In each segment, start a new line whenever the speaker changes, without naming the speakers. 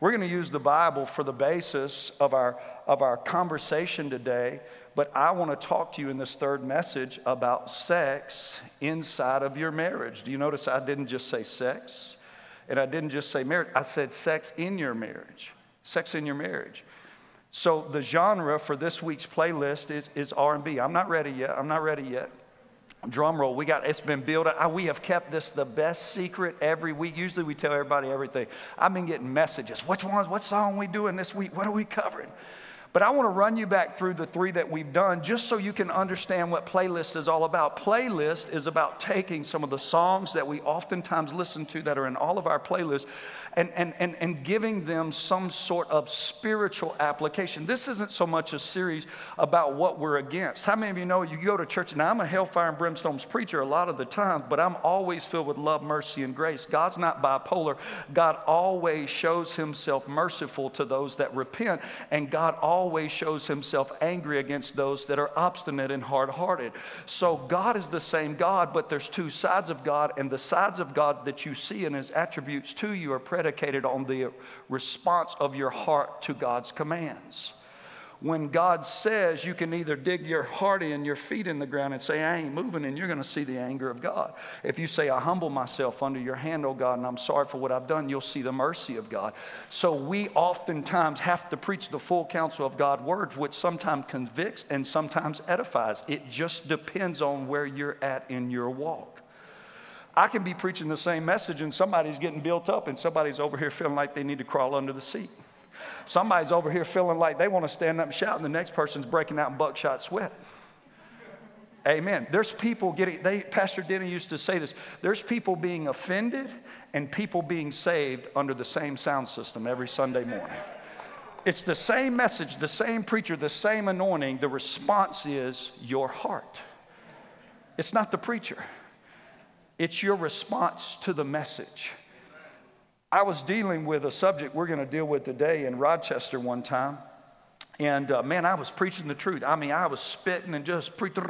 We're going to use the Bible for the basis of our, of our conversation today, but I want to talk to you in this third message about sex inside of your marriage. Do you notice I didn't just say sex? And I didn't just say marriage, I said sex in your marriage. Sex in your marriage. So the genre for this week's playlist is, is R&B. I'm not ready yet. I'm not ready yet drum roll we got it's been built up. We have kept this the best secret every week. Usually we tell everybody everything. I've been getting messages. Which ones what song we doing this week? What are we covering? But I want to run you back through the three that we've done just so you can understand what playlist is all about. Playlist is about taking some of the songs that we oftentimes listen to that are in all of our playlists and, and, and, and giving them some sort of spiritual application. This isn't so much a series about what we're against. How many of you know you go to church, and I'm a hellfire and brimstones preacher a lot of the time, but I'm always filled with love, mercy, and grace. God's not bipolar. God always shows himself merciful to those that repent, and God always shows himself angry against those that are obstinate and hard hearted. So God is the same God, but there's two sides of God, and the sides of God that you see in his attributes to you are present predicated on the response of your heart to God's commands. When God says you can either dig your heart in, your feet in the ground, and say, I ain't moving, and you're going to see the anger of God. If you say, I humble myself under your hand, oh God, and I'm sorry for what I've done, you'll see the mercy of God. So we oftentimes have to preach the full counsel of God's words, which sometimes convicts and sometimes edifies. It just depends on where you're at in your walk. I can be preaching the same message and somebody's getting built up and somebody's over here feeling like they need to crawl under the seat. Somebody's over here feeling like they want to stand up and shout, and the next person's breaking out in buckshot sweat. Amen. There's people getting, they, Pastor Denny used to say this there's people being offended and people being saved under the same sound system every Sunday morning. It's the same message, the same preacher, the same anointing. The response is your heart. It's not the preacher. It's your response to the message. I was dealing with a subject we're going to deal with today in Rochester one time. And uh, man, I was preaching the truth. I mean, I was spitting and just preaching.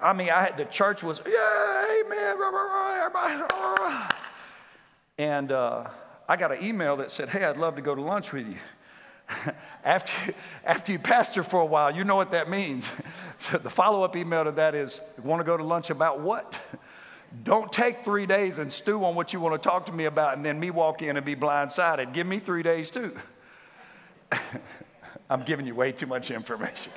I mean, I had the church was, yeah, amen. everybody. And uh, I got an email that said, hey, I'd love to go to lunch with you. after, after you pastor for a while, you know what that means. so the follow up email to that is want to go to lunch about what? Don't take three days and stew on what you want to talk to me about and then me walk in and be blindsided. Give me three days too. I'm giving you way too much information.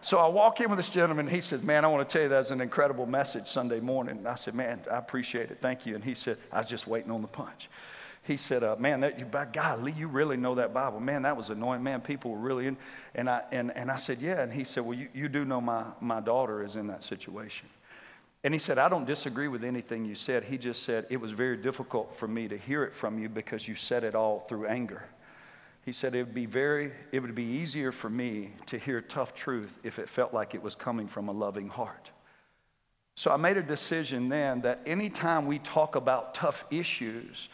so I walk in with this gentleman. He said, Man, I want to tell you that's an incredible message Sunday morning. And I said, Man, I appreciate it. Thank you. And he said, I was just waiting on the punch he said, uh, "Man, that you, by golly, you really know that Bible. Man, that was annoying. Man, people were really in." And I and, and I said, "Yeah." And he said, "Well, you, you do know my my daughter is in that situation." And he said, "I don't disagree with anything you said. He just said it was very difficult for me to hear it from you because you said it all through anger." He said it would be very it would be easier for me to hear tough truth if it felt like it was coming from a loving heart. So I made a decision then that anytime we talk about tough issues,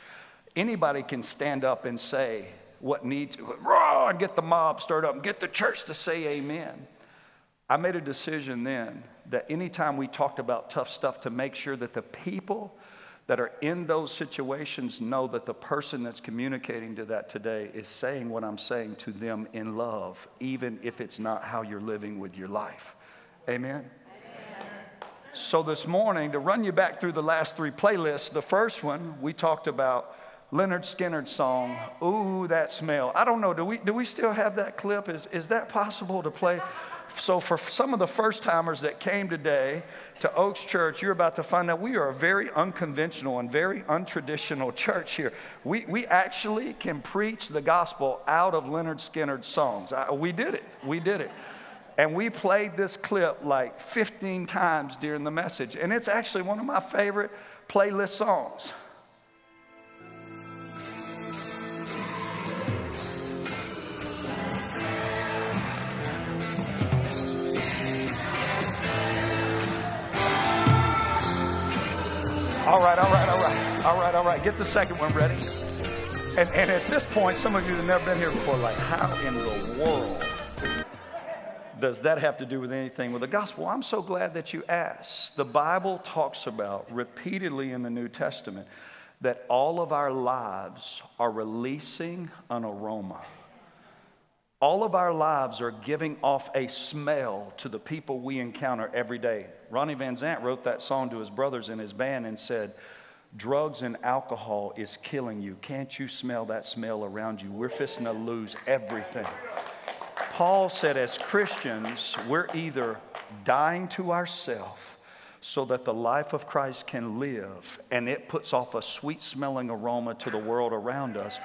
Anybody can stand up and say what needs, raw, and get the mob stirred up and get the church to say amen. I made a decision then that anytime we talked about tough stuff, to make sure that the people that are in those situations know that the person that's communicating to that today is saying what I'm saying to them in love, even if it's not how you're living with your life. Amen? Amen. So, this morning, to run you back through the last three playlists, the first one we talked about Lynyrd Skynyrd song, Ooh, That Smell. I don't know, do we, do we still have that clip? Is, is that possible to play? So, for some of the first timers that came today to Oaks Church, you're about to find out we are a very unconventional and very untraditional church here. We, we actually can preach the gospel out of Lynyrd Skynyrd's songs. I, we did it. We did it. And we played this clip like 15 times during the message. And it's actually one of my favorite playlist songs. All right, all right, all right, all right, all right. Get the second one ready. And, and at this point, some of you have never been here before, like, how in the world does that have to do with anything with the gospel? I'm so glad that you asked. The Bible talks about repeatedly in the New Testament that all of our lives are releasing an aroma. All of our lives are giving off a smell to the people we encounter every day. Ronnie Van Zant wrote that song to his brothers in his band and said, Drugs and alcohol is killing you. Can't you smell that smell around you? We're fisting to lose everything. Paul said, as Christians, we're either dying to ourselves so that the life of Christ can live and it puts off a sweet smelling aroma to the world around us,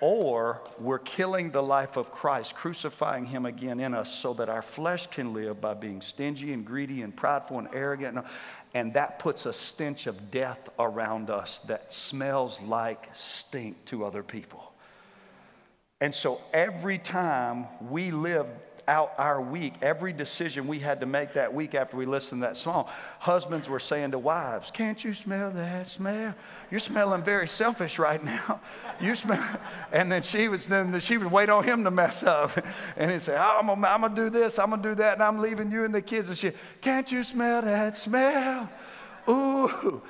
or we're killing the life of Christ, crucifying him again in us so that our flesh can live by being stingy and greedy and prideful and arrogant. And that puts a stench of death around us that smells like stink to other people. And so every time we live out our week, every decision we had to make that week after we listened to that song, husbands were saying to wives, Can't you smell that smell? You're smelling very selfish right now. You smell. And then she was then she would wait on him to mess up. And he'd say, oh, I'm gonna, I'm gonna do this, I'm gonna do that, and I'm leaving you and the kids. And she, Can't you smell that smell? Ooh.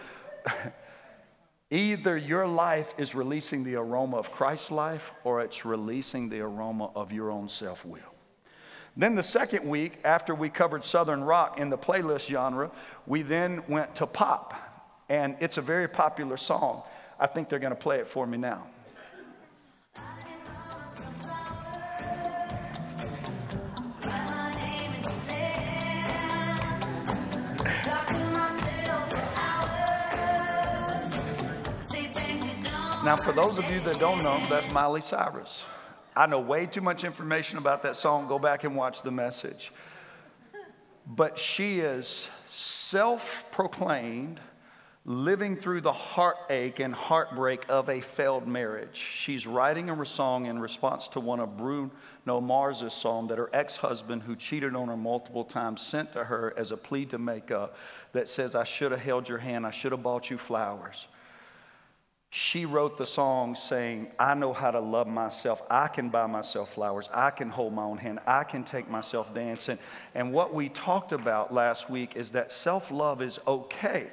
Either your life is releasing the aroma of Christ's life or it's releasing the aroma of your own self will. Then the second week, after we covered Southern rock in the playlist genre, we then went to pop. And it's a very popular song. I think they're going to play it for me now. Now, for those of you that don't know, that's Miley Cyrus. I know way too much information about that song. Go back and watch the message. But she is self proclaimed living through the heartache and heartbreak of a failed marriage. She's writing a song in response to one of Bruno Mars's songs that her ex husband, who cheated on her multiple times, sent to her as a plea to make up that says, I should have held your hand, I should have bought you flowers she wrote the song saying, I know how to love myself. I can buy myself flowers. I can hold my own hand. I can take myself dancing. And what we talked about last week is that self love is okay.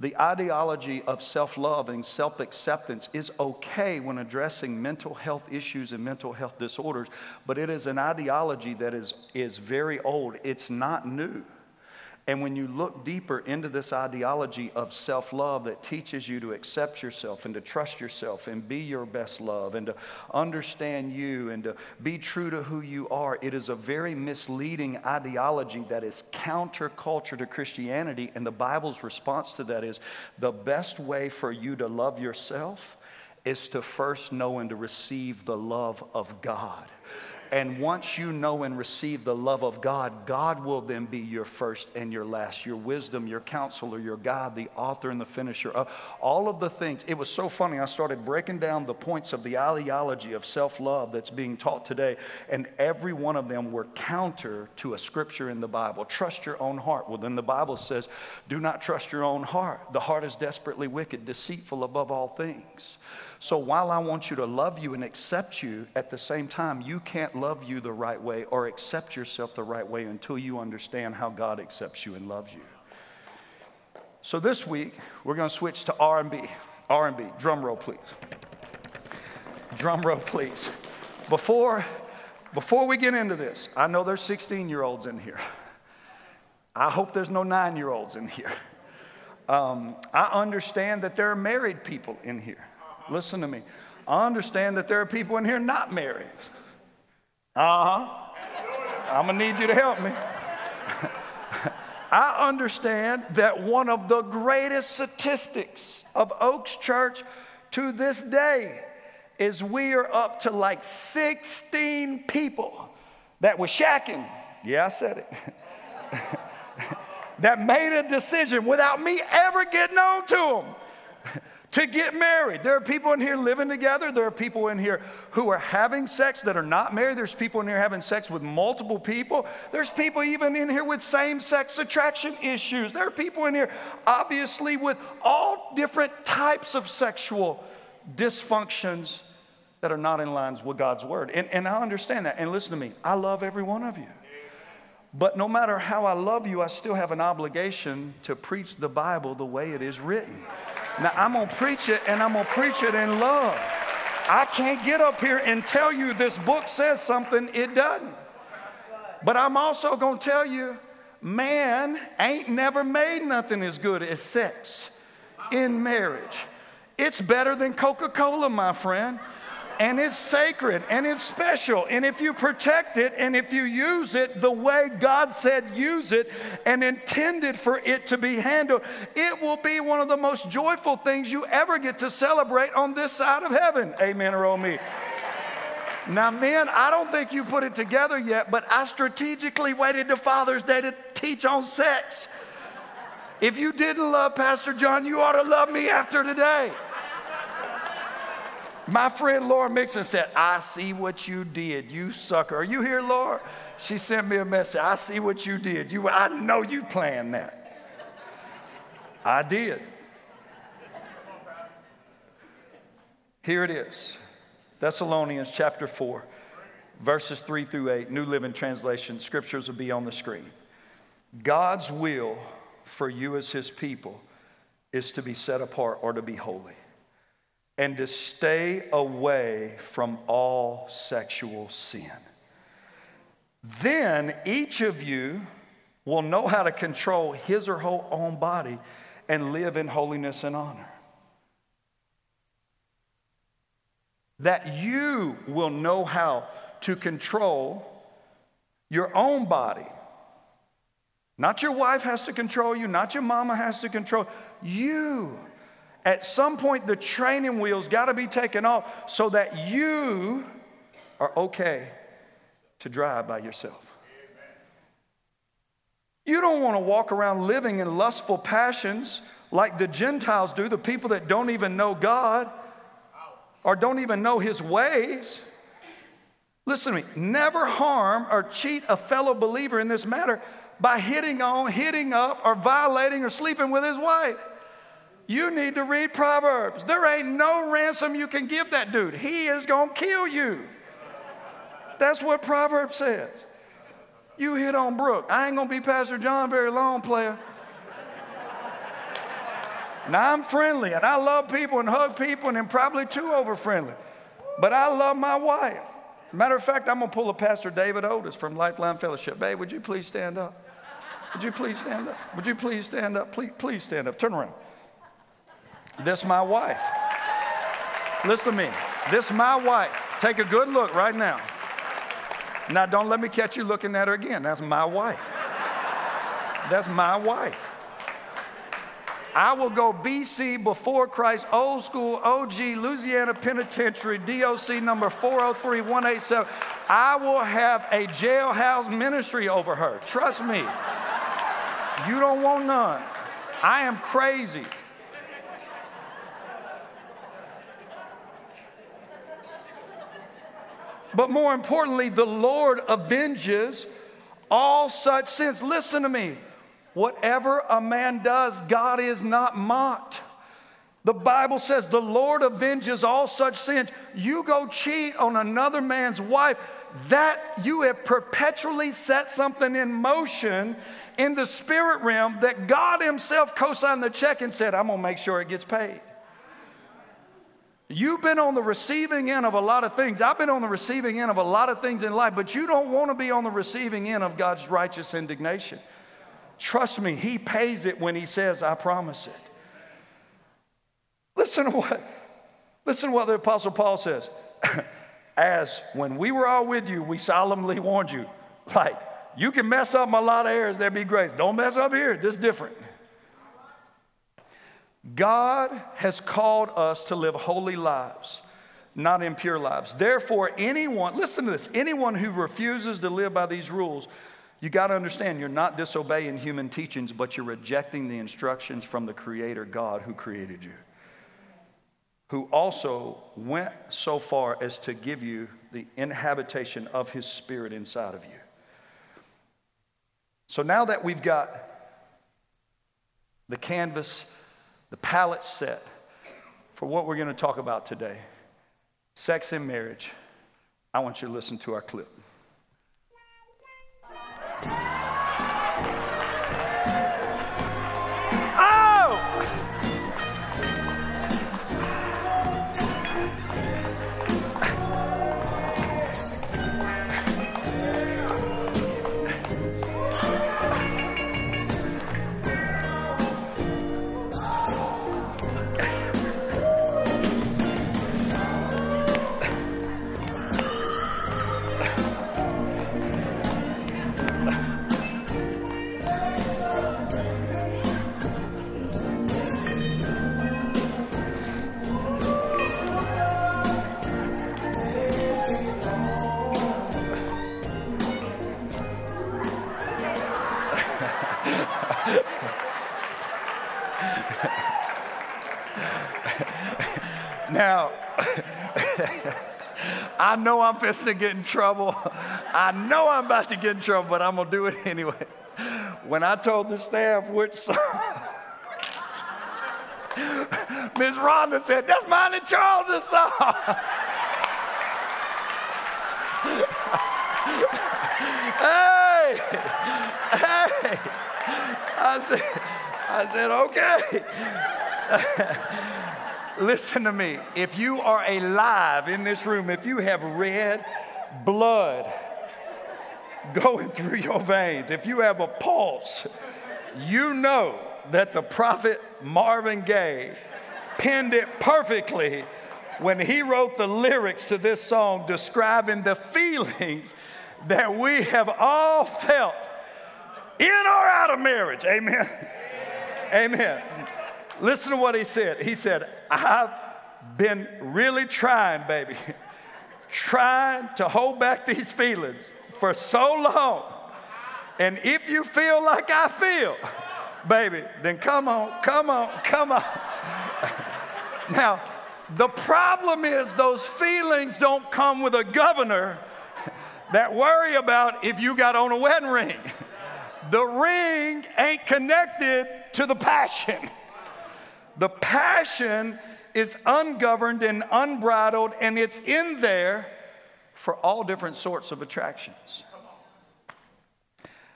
The ideology of self love and self acceptance is okay when addressing mental health issues and mental health disorders, but it is an ideology that is, is very old. It's not new. And when you look deeper into this ideology of self love that teaches you to accept yourself and to trust yourself and be your best love and to understand you and to be true to who you are, it is a very misleading ideology that is counterculture to Christianity. And the Bible's response to that is the best way for you to love yourself is to first know and to receive the love of God. And once you know and receive the love of God, God will then be your first and your last, your wisdom, your counselor, your God, the author and the finisher of all of the things. It was so funny. I started breaking down the points of the ideology of self love that's being taught today, and every one of them were counter to a scripture in the Bible. Trust your own heart. Well, then the Bible says, do not trust your own heart. The heart is desperately wicked, deceitful above all things. So while I want you to love you and accept you, at the same time, you can't love you the right way or accept yourself the right way until you understand how God accepts you and loves you. So this week, we're going to switch to R&B. R&B. Drum roll, please. Drum roll, please. Before, before we get into this, I know there's 16 year olds in here. I hope there's no nine year olds in here. Um, I understand that there are married people in here. Listen to me. I understand that there are people in here not married. Uh huh. I'm going to need you to help me. I understand that one of the greatest statistics of Oaks Church to this day is we are up to like 16 people that were shacking. Yeah, I said it. that made a decision without me ever getting on to them to get married. There are people in here living together. There are people in here who are having sex that are not married. There's people in here having sex with multiple people. There's people even in here with same sex attraction issues. There are people in here, obviously, with all different types of sexual dysfunctions that are not in line with God's word. And, and I understand that. And listen to me, I love every one of you. But no matter how I love you, I still have an obligation to preach the Bible the way it is written. Now, I'm going to preach it and I'm going to preach it in love. I can't get up here and tell you this book says something, it doesn't. But I'm also going to tell you man ain't never made nothing as good as sex in marriage. It's better than Coca Cola, my friend and it's sacred and it's special. And if you protect it and if you use it the way God said use it and intended for it to be handled, it will be one of the most joyful things you ever get to celebrate on this side of heaven. Amen or oh me. Now, men, I don't think you put it together yet, but I strategically waited to Father's Day to teach on sex. If you didn't love Pastor John, you ought to love me after today. My friend Laura Mixon said, I see what you did, you sucker. Are you here, Laura? She sent me a message. I see what you did. You, I know you planned that. I did. Here it is Thessalonians chapter 4, verses 3 through 8, New Living Translation. Scriptures will be on the screen. God's will for you as his people is to be set apart or to be holy and to stay away from all sexual sin. Then each of you will know how to control his or her own body and live in holiness and honor. That you will know how to control your own body. Not your wife has to control you, not your mama has to control you. At some point, the training wheels got to be taken off so that you are okay to drive by yourself. You don't want to walk around living in lustful passions like the Gentiles do, the people that don't even know God or don't even know His ways. Listen to me, never harm or cheat a fellow believer in this matter by hitting on, hitting up, or violating or sleeping with his wife. You need to read Proverbs. There ain't no ransom you can give that dude. He is going to kill you. That's what Proverbs says. You hit on Brooke. I ain't going to be Pastor John very long, player. Now I'm friendly and I love people and hug people and I'm probably too over friendly. But I love my wife. Matter of fact, I'm going to pull a Pastor David Otis from Lifeline Fellowship. Babe, would you please stand up? Would you please stand up? Would you please stand up? Please, please stand up. Turn around. This my wife. Listen to me. This my wife. Take a good look right now. Now don't let me catch you looking at her again. That's my wife. That's my wife. I will go BC before Christ, old school, OG, Louisiana Penitentiary, DOC number 403187. I will have a jailhouse ministry over her. Trust me. You don't want none. I am crazy. But more importantly, the Lord avenges all such sins. Listen to me. Whatever a man does, God is not mocked. The Bible says the Lord avenges all such sins. You go cheat on another man's wife, that you have perpetually set something in motion in the spirit realm that God Himself co signed the check and said, I'm going to make sure it gets paid. You've been on the receiving end of a lot of things. I've been on the receiving end of a lot of things in life, but you don't want to be on the receiving end of God's righteous indignation. Trust me, He pays it when He says, I promise it. Listen to what, listen to what the Apostle Paul says. As when we were all with you, we solemnly warned you. Like, you can mess up a lot of areas, there'd be grace. Don't mess up here, this is different. God has called us to live holy lives, not impure lives. Therefore, anyone, listen to this, anyone who refuses to live by these rules, you got to understand you're not disobeying human teachings, but you're rejecting the instructions from the Creator God who created you, who also went so far as to give you the inhabitation of His Spirit inside of you. So now that we've got the canvas the palette set for what we're going to talk about today sex and marriage. I want you to listen to our clip. Know I'm fixing to get in trouble. I know I'm about to get in trouble, but I'm going to do it anyway. When I told the staff which song, Miss Rhonda said, That's mine and Charles' song. hey, hey. I said, I said, okay. Listen to me. If you are alive in this room, if you have red blood going through your veins, if you have a pulse, you know that the prophet Marvin Gaye penned it perfectly when he wrote the lyrics to this song describing the feelings that we have all felt in or out of marriage. Amen. Amen. Listen to what he said. He said, I've been really trying, baby, trying to hold back these feelings for so long. And if you feel like I feel, baby, then come on, come on, come on. now, the problem is those feelings don't come with a governor that worry about if you got on a wedding ring. The ring ain't connected to the passion. The passion is ungoverned and unbridled, and it's in there for all different sorts of attractions.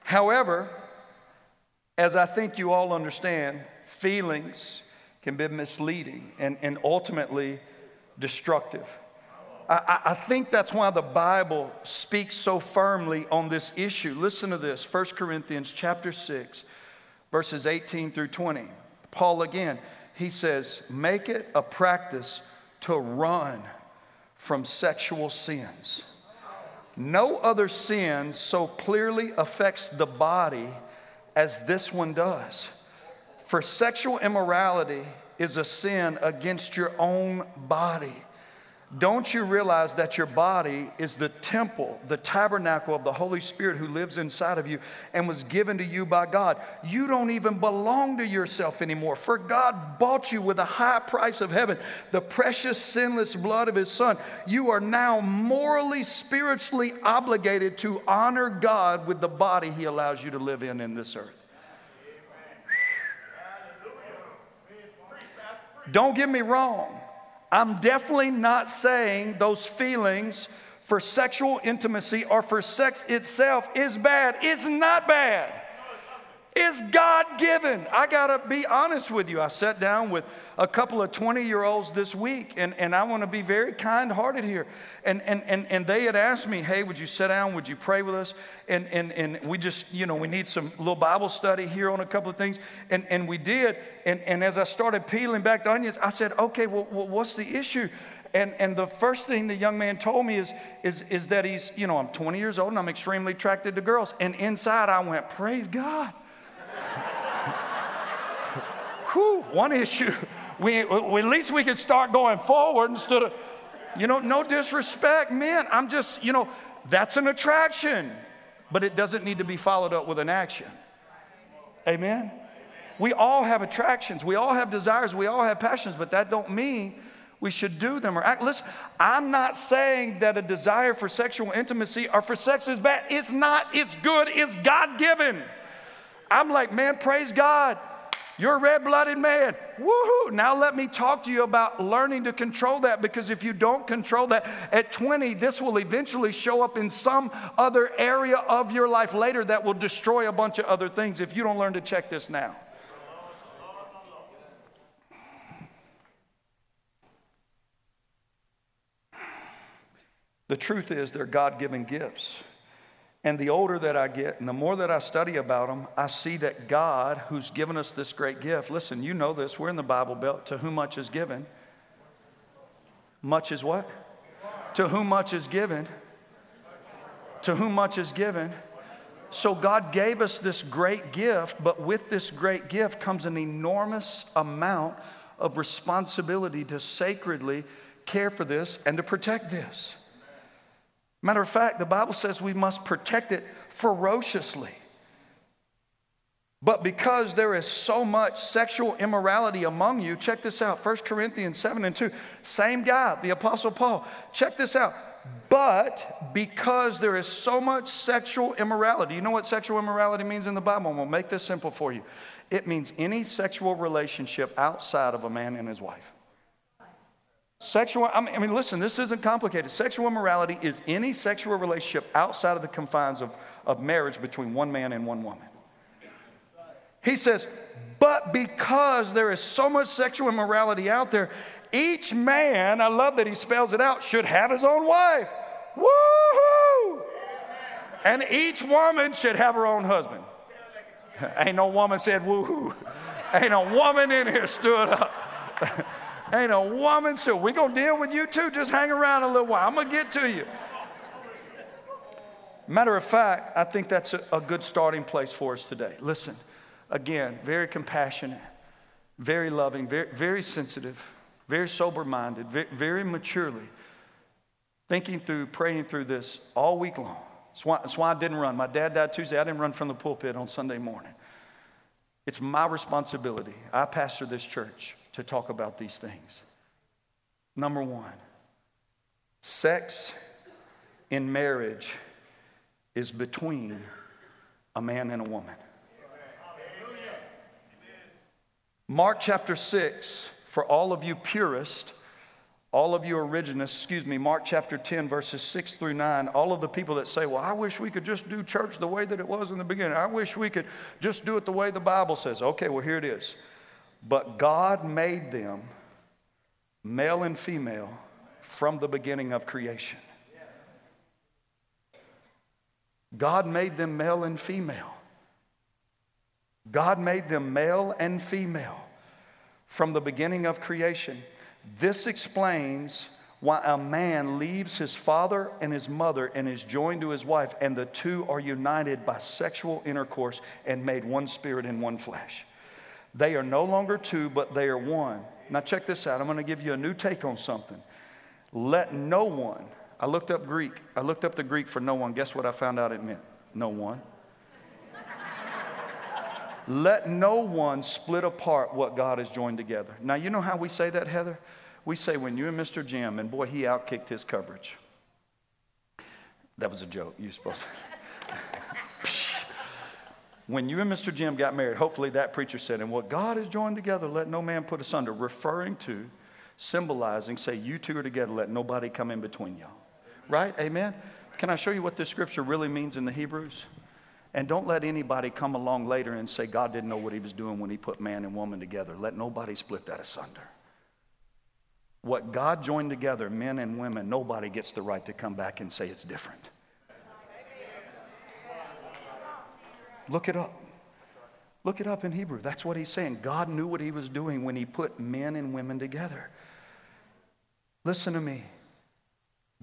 However, as I think you all understand, feelings can be misleading and, and ultimately destructive. I, I, think that's why the Bible speaks so firmly on this issue. Listen to this 1 Corinthians chapter 6, verses 18 through 20. Paul again, he says, Make it a practice to run from sexual sins. No other sin so clearly affects the body as this one does. For sexual immorality is a sin against your own body. Don't you realize that your body is the temple, the tabernacle of the Holy Spirit who lives inside of you and was given to you by God? You don't even belong to yourself anymore, for God bought you with a high price of heaven, the precious, sinless blood of His Son. You are now morally, spiritually obligated to honor God with the body He allows you to live in in this earth. Don't get me wrong. I'm definitely not saying those feelings for sexual intimacy or for sex itself is bad. It's not bad. It's God given. I gotta be honest with you. I sat down with a couple of 20 year olds this week, and, and I wanna be very kind hearted here. And, and, and, and they had asked me, hey, would you sit down? Would you pray with us? And, and, and we just, you know, we need some little Bible study here on a couple of things. And, and we did. And, and as I started peeling back the onions, I said, okay, well, what's the issue? And, and the first thing the young man told me is, is, is that he's, you know, I'm 20 years old and I'm extremely attracted to girls. And inside I went, praise God. Whew, one issue. We, we, at least we could start going forward instead of, you know, no disrespect, man. I'm just, you know, that's an attraction, but it doesn't need to be followed up with an action. Amen? We all have attractions, we all have desires, we all have passions, but that don't mean we should do them or act. Listen, I'm not saying that a desire for sexual intimacy or for sex is bad. It's not, it's good, it's God given. I'm like, man, praise God. You're a red blooded man. Woohoo! Now let me talk to you about learning to control that because if you don't control that at 20, this will eventually show up in some other area of your life later that will destroy a bunch of other things if you don't learn to check this now. The truth is, they're God given gifts. And the older that I get and the more that I study about them, I see that God, who's given us this great gift, listen, you know this, we're in the Bible Belt, to whom much is given. Much is what? To whom much is given. To whom much is given. So God gave us this great gift, but with this great gift comes an enormous amount of responsibility to sacredly care for this and to protect this. Matter of fact, the Bible says we must protect it ferociously. But because there is so much sexual immorality among you, check this out 1 Corinthians 7 and 2, same guy, the Apostle Paul. Check this out. But because there is so much sexual immorality, you know what sexual immorality means in the Bible? I'm gonna make this simple for you. It means any sexual relationship outside of a man and his wife. Sexual, I mean, I mean, listen, this isn't complicated. Sexual immorality is any sexual relationship outside of the confines of, of marriage between one man and one woman. He says, but because there is so much sexual immorality out there, each man, I love that he spells it out, should have his own wife. Woohoo! And each woman should have her own husband. Ain't no woman said woohoo. Ain't no woman in here stood up. Ain't no woman so We're going to deal with you too. Just hang around a little while. I'm going to get to you. Matter of fact, I think that's a, a good starting place for us today. Listen, again, very compassionate, very loving, very, very sensitive, very sober minded, very, very, maturely, thinking through, praying through this all week long. That's why, that's why I didn't run. My dad died Tuesday. I didn't run from the pulpit on Sunday morning. It's my responsibility. I pastor this church to talk about these things. Number one, sex in marriage is between a man and a woman. Mark chapter 6, for all of you purists, all of you originalists, excuse me, Mark chapter 10, verses 6 through 9, all of the people that say, Well, I wish we could just do church the way that it was in the beginning. I wish we could just do it the way the Bible says. Okay, well, here it is. But God made them male and female from the beginning of creation. God made them male and female. God made them male and female from the beginning of creation. This explains why a man leaves his father and his mother and is joined to his wife, and the two are united by sexual intercourse and made one spirit in one flesh. They are no longer two, but they are one. Now, check this out. I'm going to give you a new take on something. Let no one, I looked up Greek. I looked up the Greek for no one. Guess what I found out it meant? No one. Let no one split apart what God has joined together. Now, you know how we say that, Heather? We say when you and Mr. Jim, and boy, he outkicked his coverage. That was a joke. You're supposed to. when you and Mr. Jim got married, hopefully that preacher said, and what God has joined together, let no man put asunder, referring to, symbolizing, say, you two are together, let nobody come in between y'all. Right? Amen? Can I show you what this scripture really means in the Hebrews? And don't let anybody come along later and say God didn't know what he was doing when he put man and woman together. Let nobody split that asunder. What God joined together, men and women, nobody gets the right to come back and say it's different. Look it up. Look it up in Hebrew. That's what he's saying. God knew what he was doing when he put men and women together. Listen to me.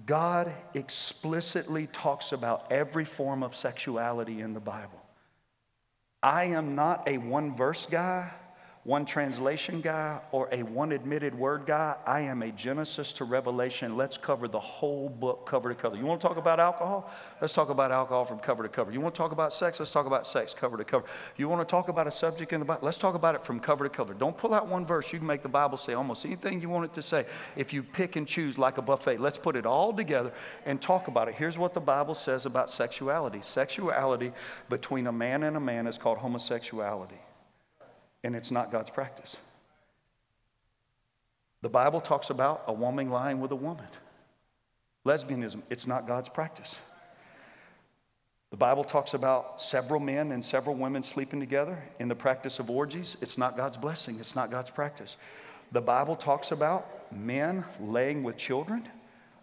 God explicitly talks about every form of sexuality in the Bible. I am not a one verse guy one translation guy or a one admitted word guy. I am a Genesis to Revelation. Let's cover the whole book cover to cover. You want to talk about alcohol? Let's talk about alcohol from cover to cover. You want to talk about sex? Let's talk about sex cover to cover. You want to talk about a subject in the Bible? Let's talk about it from cover to cover. Don't pull out one verse. You can make the Bible say almost anything you want it to say. If you pick and choose like a buffet, let's put it all together and talk about it. Here's what the Bible says about sexuality sexuality between a man and a man is called homosexuality and it's not God's practice. The Bible talks about a woman lying with a woman. Lesbianism, it's not God's practice. The Bible talks about several men and several women sleeping together in the practice of orgies. It's not God's blessing, it's not God's practice. The Bible talks about men laying with children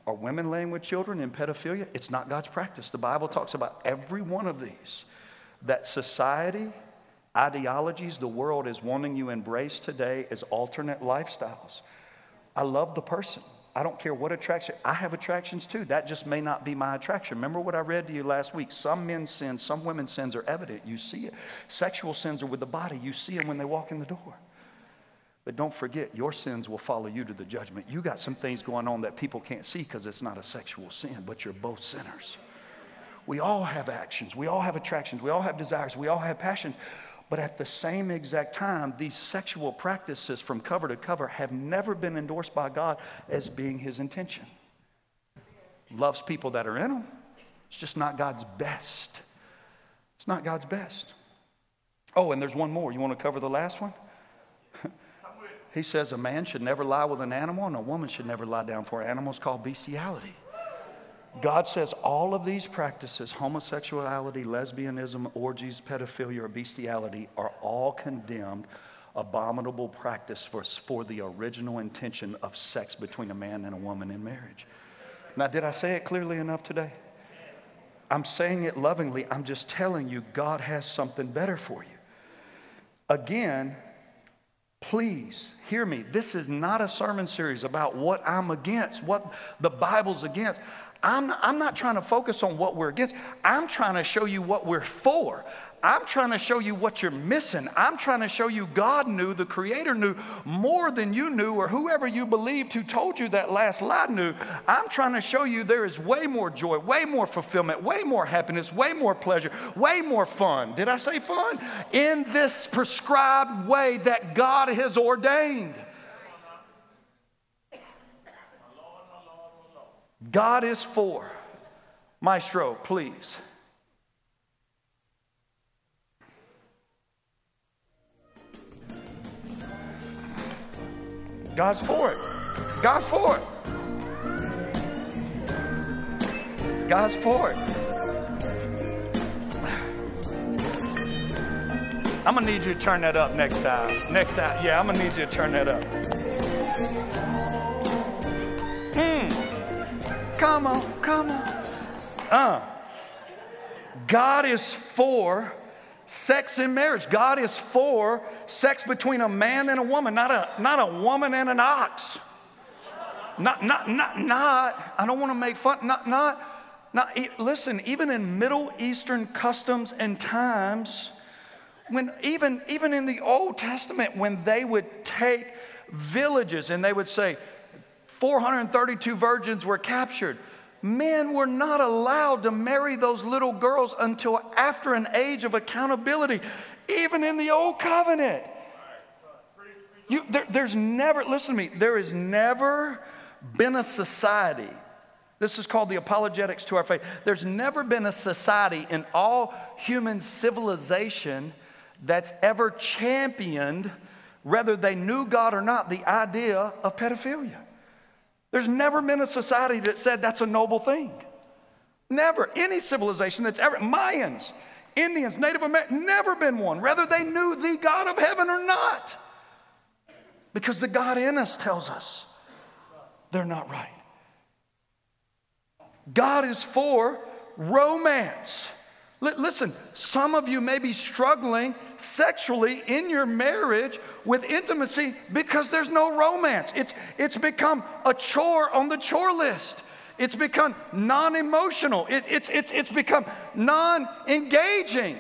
or women laying with children in pedophilia. It's not God's practice. The Bible talks about every one of these that society ideologies the world is wanting you embrace today as alternate lifestyles. I love the person. I don't care what attracts you. I have attractions too. That just may not be my attraction. Remember what I read to you last week? Some men's sins, some women's sins are evident. You see it. Sexual sins are with the body. You see them when they walk in the door. But don't forget, your sins will follow you to the judgment. You got some things going on that people can't see because it's not a sexual sin, but you're both sinners. We all have actions. We all have attractions. We all have desires. We all have passions. But at the same exact time, these sexual practices from cover to cover have never been endorsed by God as being his intention. Loves people that are in them. It's just not God's best. It's not God's best. Oh, and there's one more. You want to cover the last one? he says a man should never lie with an animal and a woman should never lie down for an animal. It's called bestiality. God says all of these practices homosexuality, lesbianism, orgies, pedophilia, or bestiality are all condemned abominable practice for, for the original intention of sex between a man and a woman in marriage. Now, did I say it clearly enough today? I'm saying it lovingly. I'm just telling you, God has something better for you. Again, please hear me. This is not a sermon series about what I'm against, what the Bible's against. I'm, I'm not trying to focus on what we're against. I'm trying to show you what we're for. I'm trying to show you what you're missing. I'm trying to show you God knew, the Creator knew more than you knew, or whoever you believed who told you that last lie knew. I'm trying to show you there is way more joy, way more fulfillment, way more happiness, way more pleasure, way more fun. Did I say fun? In this prescribed way that God has ordained. God is for. Maestro, please. God's for it. God's for it. God's for it. I'm gonna need you to turn that up next time. Next time, yeah, I'm gonna need you to turn that up. Hmm. Come on, come on. Uh. God is for sex in marriage. God is for sex between a man and a woman, not a, not a woman and an ox. Not, not, not, not, I don't want to make fun, not, not, not, listen, even in Middle Eastern customs and times, when even, even in the Old Testament, when they would take villages and they would say, 432 virgins were captured. Men were not allowed to marry those little girls until after an age of accountability, even in the old covenant. You, there, there's never, listen to me, there has never been a society. This is called the apologetics to our faith. There's never been a society in all human civilization that's ever championed, whether they knew God or not, the idea of pedophilia. There's never been a society that said that's a noble thing. Never. Any civilization that's ever, Mayans, Indians, Native Americans, never been one, whether they knew the God of heaven or not. Because the God in us tells us they're not right. God is for romance. Listen, some of you may be struggling sexually in your marriage with intimacy because there's no romance. It's, it's become a chore on the chore list. It's become non emotional. It, it's, it's, it's become non engaging.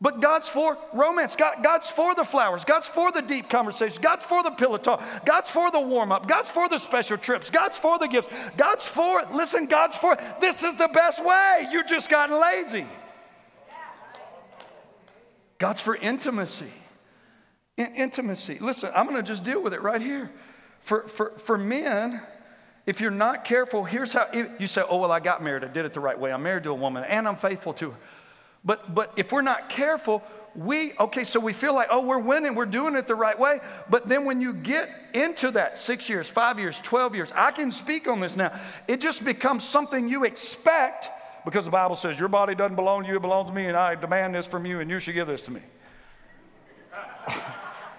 But God's for romance. God, God's for the flowers. God's for the deep conversations. God's for the pillow talk. God's for the warm up. God's for the special trips. God's for the gifts. God's for, listen, God's for, this is the best way. You've just gotten lazy. God's for intimacy. In- intimacy. Listen, I'm going to just deal with it right here. For, for, for men, if you're not careful, here's how you say, oh, well, I got married. I did it the right way. I'm married to a woman and I'm faithful to her. But, but if we're not careful, we, okay, so we feel like, oh, we're winning, we're doing it the right way. But then when you get into that six years, five years, 12 years, I can speak on this now. It just becomes something you expect because the Bible says, your body doesn't belong to you, it belongs to me, and I demand this from you, and you should give this to me.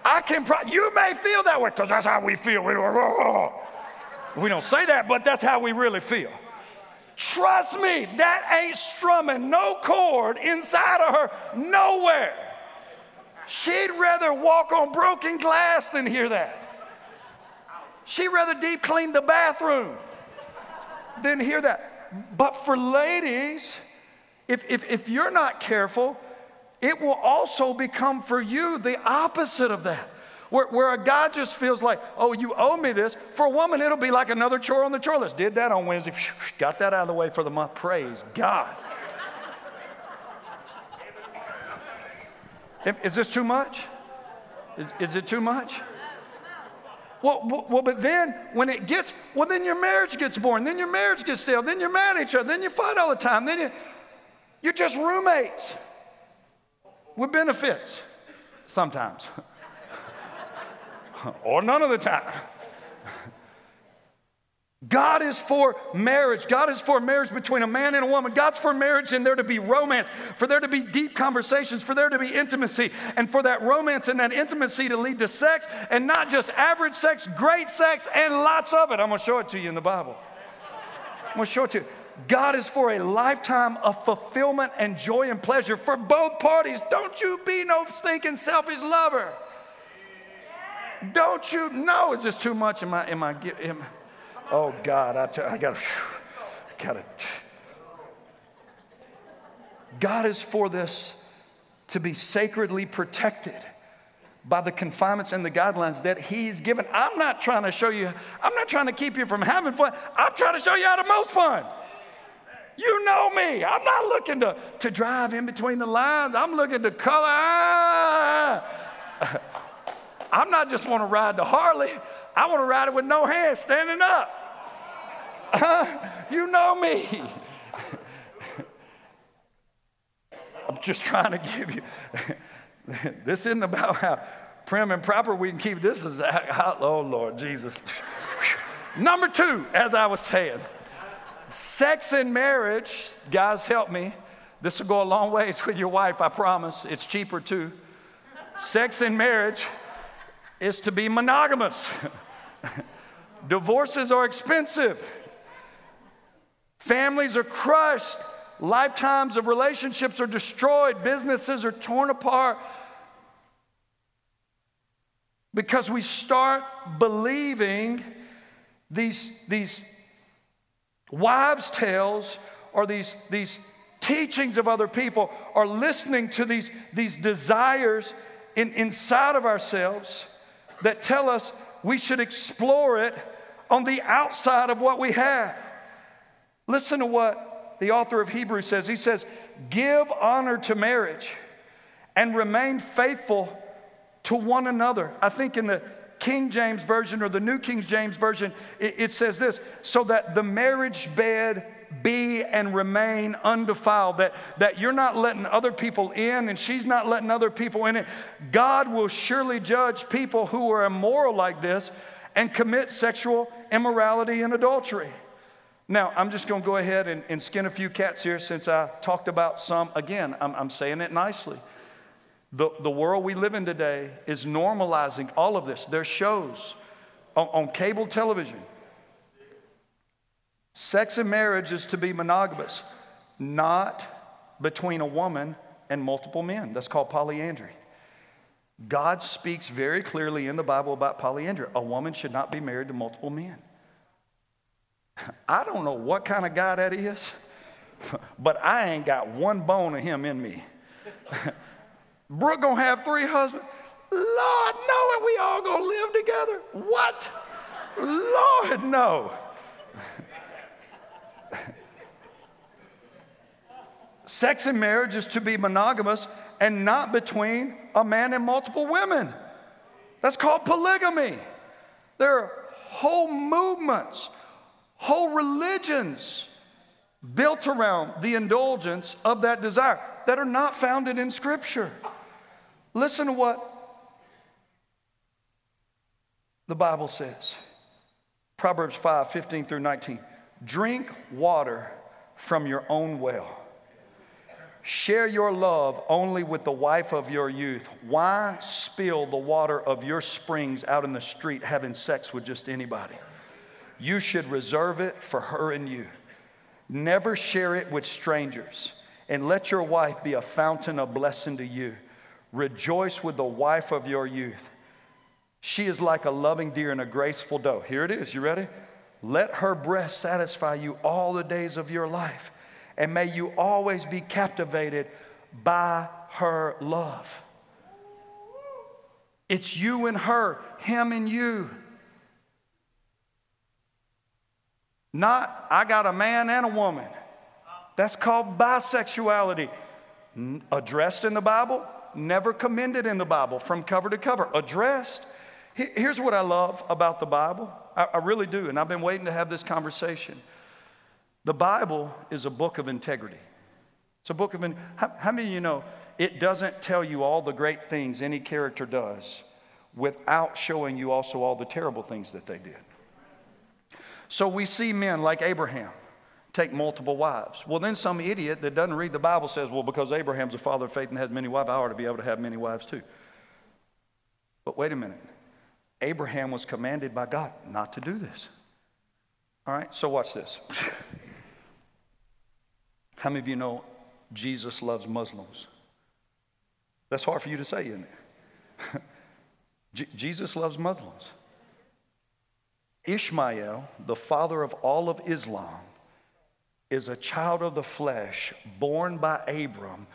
I can, pro- you may feel that way because that's how we feel. We don't say that, but that's how we really feel. Trust me, that ain't strumming no chord inside of her nowhere. She'd rather walk on broken glass than hear that. She'd rather deep clean the bathroom than hear that. But for ladies, if, if, if you're not careful, it will also become for you the opposite of that. Where, where a guy just feels like, oh, you owe me this. For a woman, it'll be like another chore on the chore list. Did that on Wednesday, got that out of the way for the month. Praise God. Is this too much? Is, is it too much? Well, well, but then when it gets, well, then your marriage gets boring. Then your marriage gets stale. Then you're mad at each other. Then you fight all the time. Then you, you're just roommates with benefits sometimes, or none of the time. God is for marriage. God is for marriage between a man and a woman. God's for marriage and there to be romance, for there to be deep conversations, for there to be intimacy, and for that romance and that intimacy to lead to sex, and not just average sex, great sex, and lots of it. I'm going to show it to you in the Bible. I'm going to show it to you. God is for a lifetime of fulfillment and joy and pleasure for both parties. Don't you be no stinking selfish lover. Don't you know? Is this too much? Am I, am I, am, oh God, I, I got to, got to. God is for this to be sacredly protected by the confinements and the guidelines that He's given. I'm not trying to show you, I'm not trying to keep you from having fun. I'm trying to show you how to most fun. You know me. I'm not looking to, to drive in between the lines. I'm looking to color. I'm not just want to ride the Harley. I want to ride it with no hands standing up. You know me. I'm just trying to give you. this isn't about how prim and proper we can keep this. Is how, oh Lord Jesus. Number two, as I was saying. Sex in marriage, guys, help me. This will go a long ways with your wife, I promise. It's cheaper too. Sex in marriage is to be monogamous. Divorces are expensive. Families are crushed. Lifetimes of relationships are destroyed. Businesses are torn apart. Because we start believing these, these wives' tales or these, these teachings of other people or listening to these, these desires in, inside of ourselves that tell us we should explore it on the outside of what we have. Listen to what the author of Hebrews says. He says, Give honor to marriage and remain faithful to one another. I think in the King James Version or the New King James Version, it, it says this so that the marriage bed be and remain undefiled, that, that you're not letting other people in and she's not letting other people in it. God will surely judge people who are immoral like this and commit sexual immorality and adultery. Now, I'm just going to go ahead and, and, skin a few cats here since I talked about some. Again, I'm, I'm saying it nicely. The, the world we live in today is normalizing all of this. There's shows on, on cable television. Sex and marriage is to be monogamous, not between a woman and multiple men. That's called polyandry. God speaks very clearly in the Bible about polyandry. A woman should not be married to multiple men. I don't know what kind of guy that is, but I ain't got one bone of him in me. Brooke gonna have three husbands? Lord, no, and we all gonna live together? What? Lord, no. Sex in marriage is to be monogamous and not between a man and multiple women. That's called polygamy. There are whole movements, whole religions built around the indulgence of that desire that are not founded in Scripture. Listen to what the Bible says Proverbs 5 15 through 19. Drink water from your own well. Share your love only with the wife of your youth. Why spill the water of your springs out in the street having sex with just anybody? You should reserve it for her and you. Never share it with strangers. And let your wife be a fountain of blessing to you. Rejoice with the wife of your youth. She is like a loving deer and a graceful doe. Here it is. You ready? Let her breast satisfy you all the days of your life, and may you always be captivated by her love. It's you and her, him and you. Not, I got a man and a woman. That's called bisexuality. Addressed in the Bible, never commended in the Bible from cover to cover, addressed. Here's what I love about the Bible. I, really do, and I've been waiting to have this conversation. The Bible is a book of integrity. It's a book of, how, how many of you know it doesn't tell you all the great things any character does without showing you also all the terrible things that they did? So we see men like Abraham take multiple wives. Well, then some idiot that doesn't read the Bible says, well, because Abraham's a father of faith and has many wives, I ought to be able to have many wives too. But wait a minute. Abraham was commanded by God not to do this. All right, so watch this. How many of you know Jesus loves Muslims? That's hard for you to say, isn't it? Jesus loves Muslims. Ishmael, the father of all of Islam, is a child of the flesh born by Abram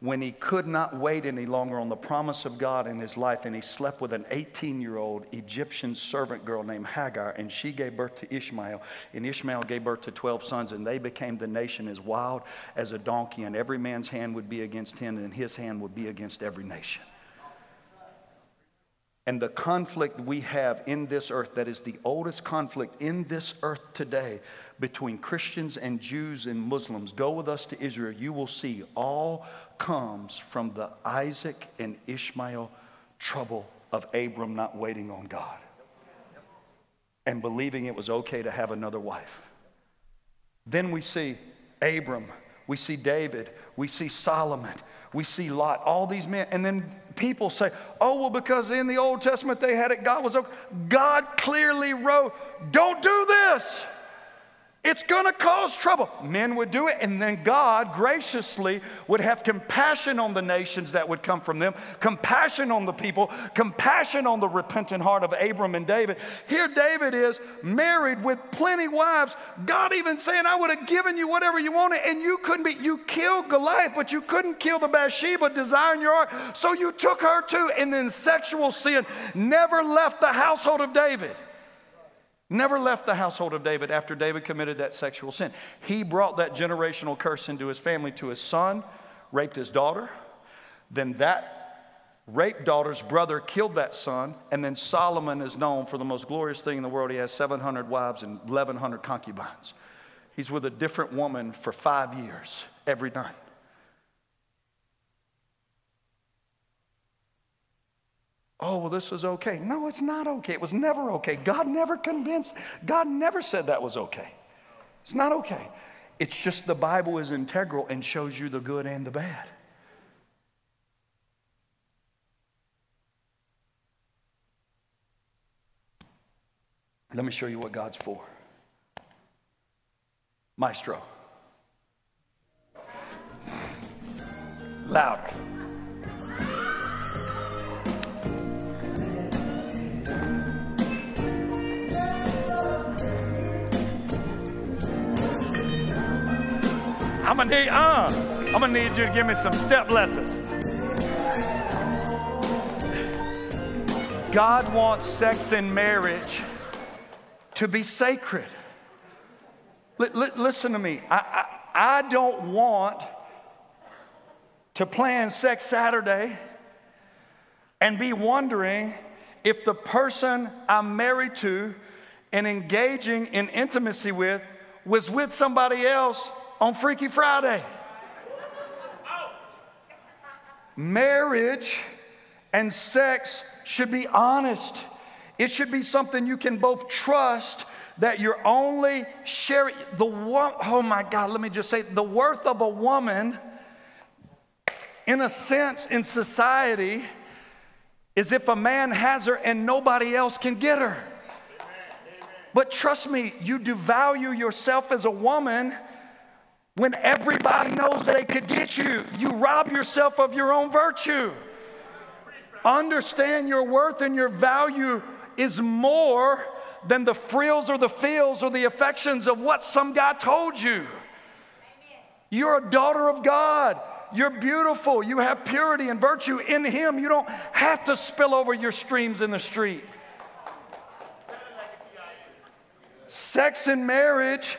when he could not wait any longer on the promise of God in his life, and he slept with an 18 year old Egyptian servant girl named Hagar, and she gave birth to Ishmael. And Ishmael gave birth to 12 sons, and they became the nation as wild as a donkey, and every man's hand would be against him, and his hand would be against every nation. And the conflict we have in this earth, that is the oldest conflict in this earth today between Christians and Jews and Muslims, go with us to Israel, you will see all comes from the Isaac and Ishmael trouble of Abram not waiting on God and believing it was okay to have another wife. Then we see Abram, we see David, we see Solomon, we see Lot, all these men. And then people say, oh, well, because in the Old Testament they had it, God was okay. God clearly wrote, don't do this. It's going to cause trouble. Men would do it, and then God graciously would have compassion on the nations that would come from them, compassion on the people, compassion on the repentant heart of Abram and David. Here, David is married with plenty wives. God even saying, I would have given you whatever you wanted, and you couldn't be. You killed Goliath, but you couldn't kill the Bathsheba desire in your heart. So you took her too, and then sexual sin never left the household of David. Never left the household of David after David committed that sexual sin. He brought that generational curse into his family to his son, raped his daughter. Then that raped daughter's brother killed that son. And then Solomon is known for the most glorious thing in the world. He has 700 wives and 1,100 concubines. He's with a different woman for five years every night. Oh, well, this is okay. No, it's not okay. It was never okay. God never convinced, God never said that was okay. It's not okay. It's just the Bible is integral and shows you the good and the bad. Let me show you what God's for. Maestro. Louder. I'm gonna need, uh, I'm gonna need you to give me some step lessons. God wants sex and marriage to be sacred. L- l- listen to me. I, I, I don't want to plan Sex Saturday and be wondering if the person I'm married to and engaging in intimacy with was with somebody else on Freaky Friday. Marriage and sex should be honest. It should be something you can both trust that you're only sharing the oh my God, let me just say the worth of a woman, in a sense, in society, is if a man has her and nobody else can get her. But trust me, you devalue yourself as a woman when everybody knows they could get you. You rob yourself of your own virtue. Understand your worth and your value is more than the frills or the feels or the affections of what some guy told you. You're a daughter of God. You're beautiful. You have purity and virtue in Him. You don't have to spill over your streams in the street. Sex and marriage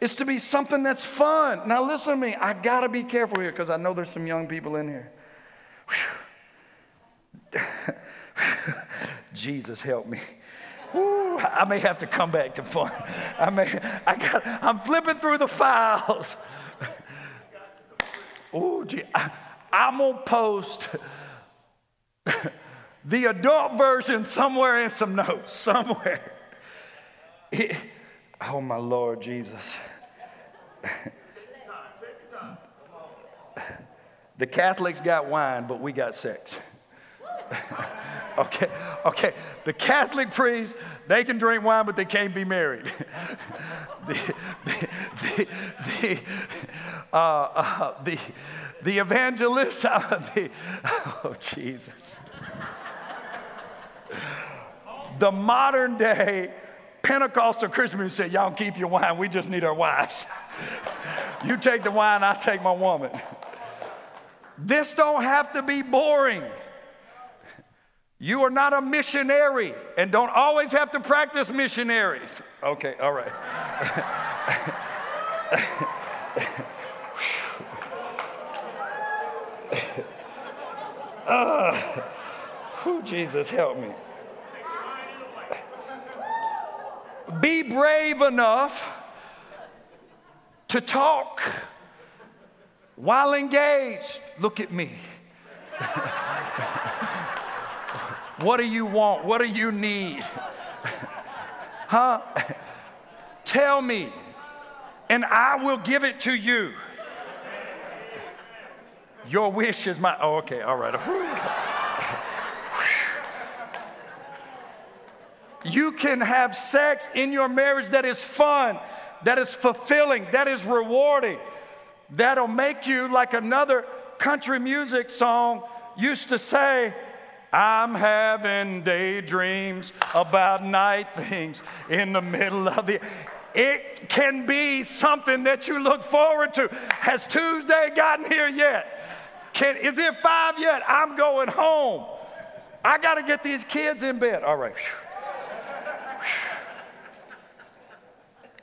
is to be something that's fun. Now, listen to me. I got to be careful here because I know there's some young people in here. Jesus, help me. Ooh, I may have to come back to fun. I may, I got, I'm flipping through the files. Ooh, gee, I, I'm gonna post the adult version somewhere in some notes, somewhere. It, oh, my Lord Jesus. the Catholics got wine, but we got sex. okay, okay. The Catholic priests, they can drink wine, but they can't be married. the, the, the, the, uh, uh, the, the evangelist, uh, the, oh, Jesus. the modern day Pentecostal Christians said, Y'all keep your wine, we just need our wives. you take the wine, I take my woman. This don't have to be boring. You are not a missionary and don't always have to practice missionaries. Okay, all right. uh, whew, Jesus, help me. Be brave enough to talk while engaged. Look at me. what do you want? What do you need? huh? Tell me, and I will give it to you. Your wish is my. Oh, okay, all right. you can have sex in your marriage that is fun, that is fulfilling, that is rewarding, that'll make you like another country music song used to say, I'm having daydreams about night things in the middle of the. It can be something that you look forward to. Has Tuesday gotten here yet? Can, is it five yet? I'm going home. I got to get these kids in bed. All right.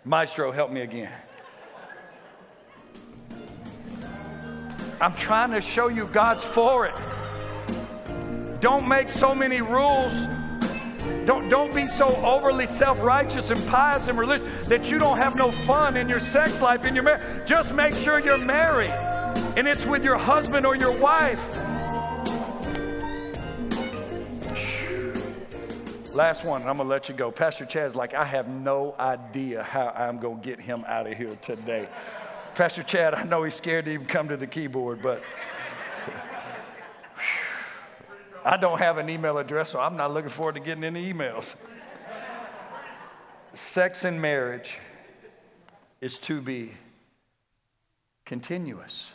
Maestro, help me again. I'm trying to show you God's for it. Don't make so many rules. Don't, don't be so overly self righteous and pious and religious that you don't have no fun in your sex life, in your marriage. Just make sure you're married and it's with your husband or your wife. Last one, and I'm gonna let you go. Pastor Chad's like, I have no idea how I'm gonna get him out of here today. Pastor Chad, I know he's scared to even come to the keyboard, but I don't have an email address, so I'm not looking forward to getting any emails. Sex and marriage is to be continuous.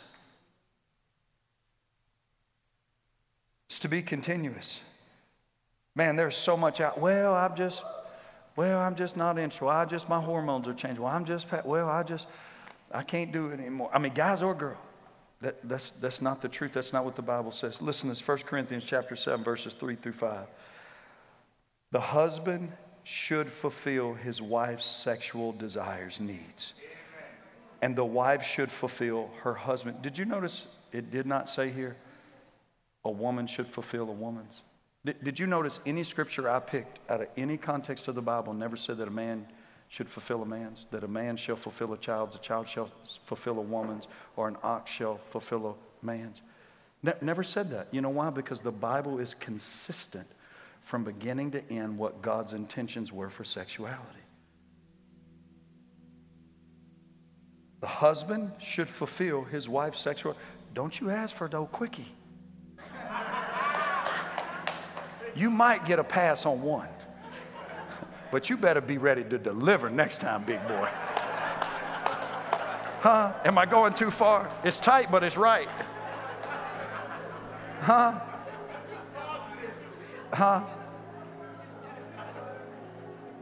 It's to be continuous. Man, there's so much out. Well, I'm just, well, I'm just not interested. Well, I just, my hormones are changing. Well, I'm just, well, I just, I can't do it anymore. I mean, guys or girl. That, that's, that's not the truth. That's not what the Bible says. Listen, to this 1 Corinthians chapter 7, verses 3 through 5. The husband should fulfill his wife's sexual desires, needs. And the wife should fulfill her husband. Did you notice it did not say here a woman should fulfill a woman's? Did, did you notice any scripture I picked out of any context of the Bible never said that a man should fulfill a man's, that a man shall fulfill a child's, a child shall fulfill a woman's, or an ox shall fulfill a man's? Ne- never said that. You know why? Because the Bible is consistent from beginning to end what God's intentions were for sexuality. The husband should fulfill his wife's sexual. Don't you ask for no quickie. You might get a pass on one, but you better be ready to deliver next time, big boy. Huh? Am I going too far? It's tight, but it's right. Huh? Huh?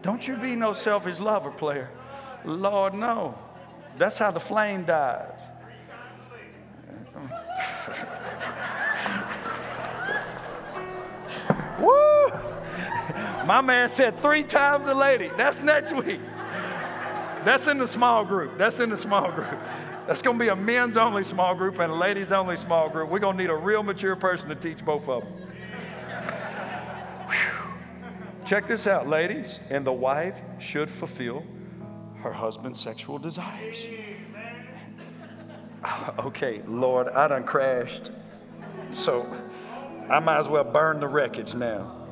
Don't you be no selfish lover player. Lord, no. That's how the flame dies. My man said three times a lady. That's next week. That's in the small group. That's in the small group. That's going to be a men's only small group and a ladies only small group. We're going to need a real mature person to teach both of them. Whew. Check this out, ladies. And the wife should fulfill her husband's sexual desires. Okay, Lord, I done crashed. So I might as well burn the wreckage now.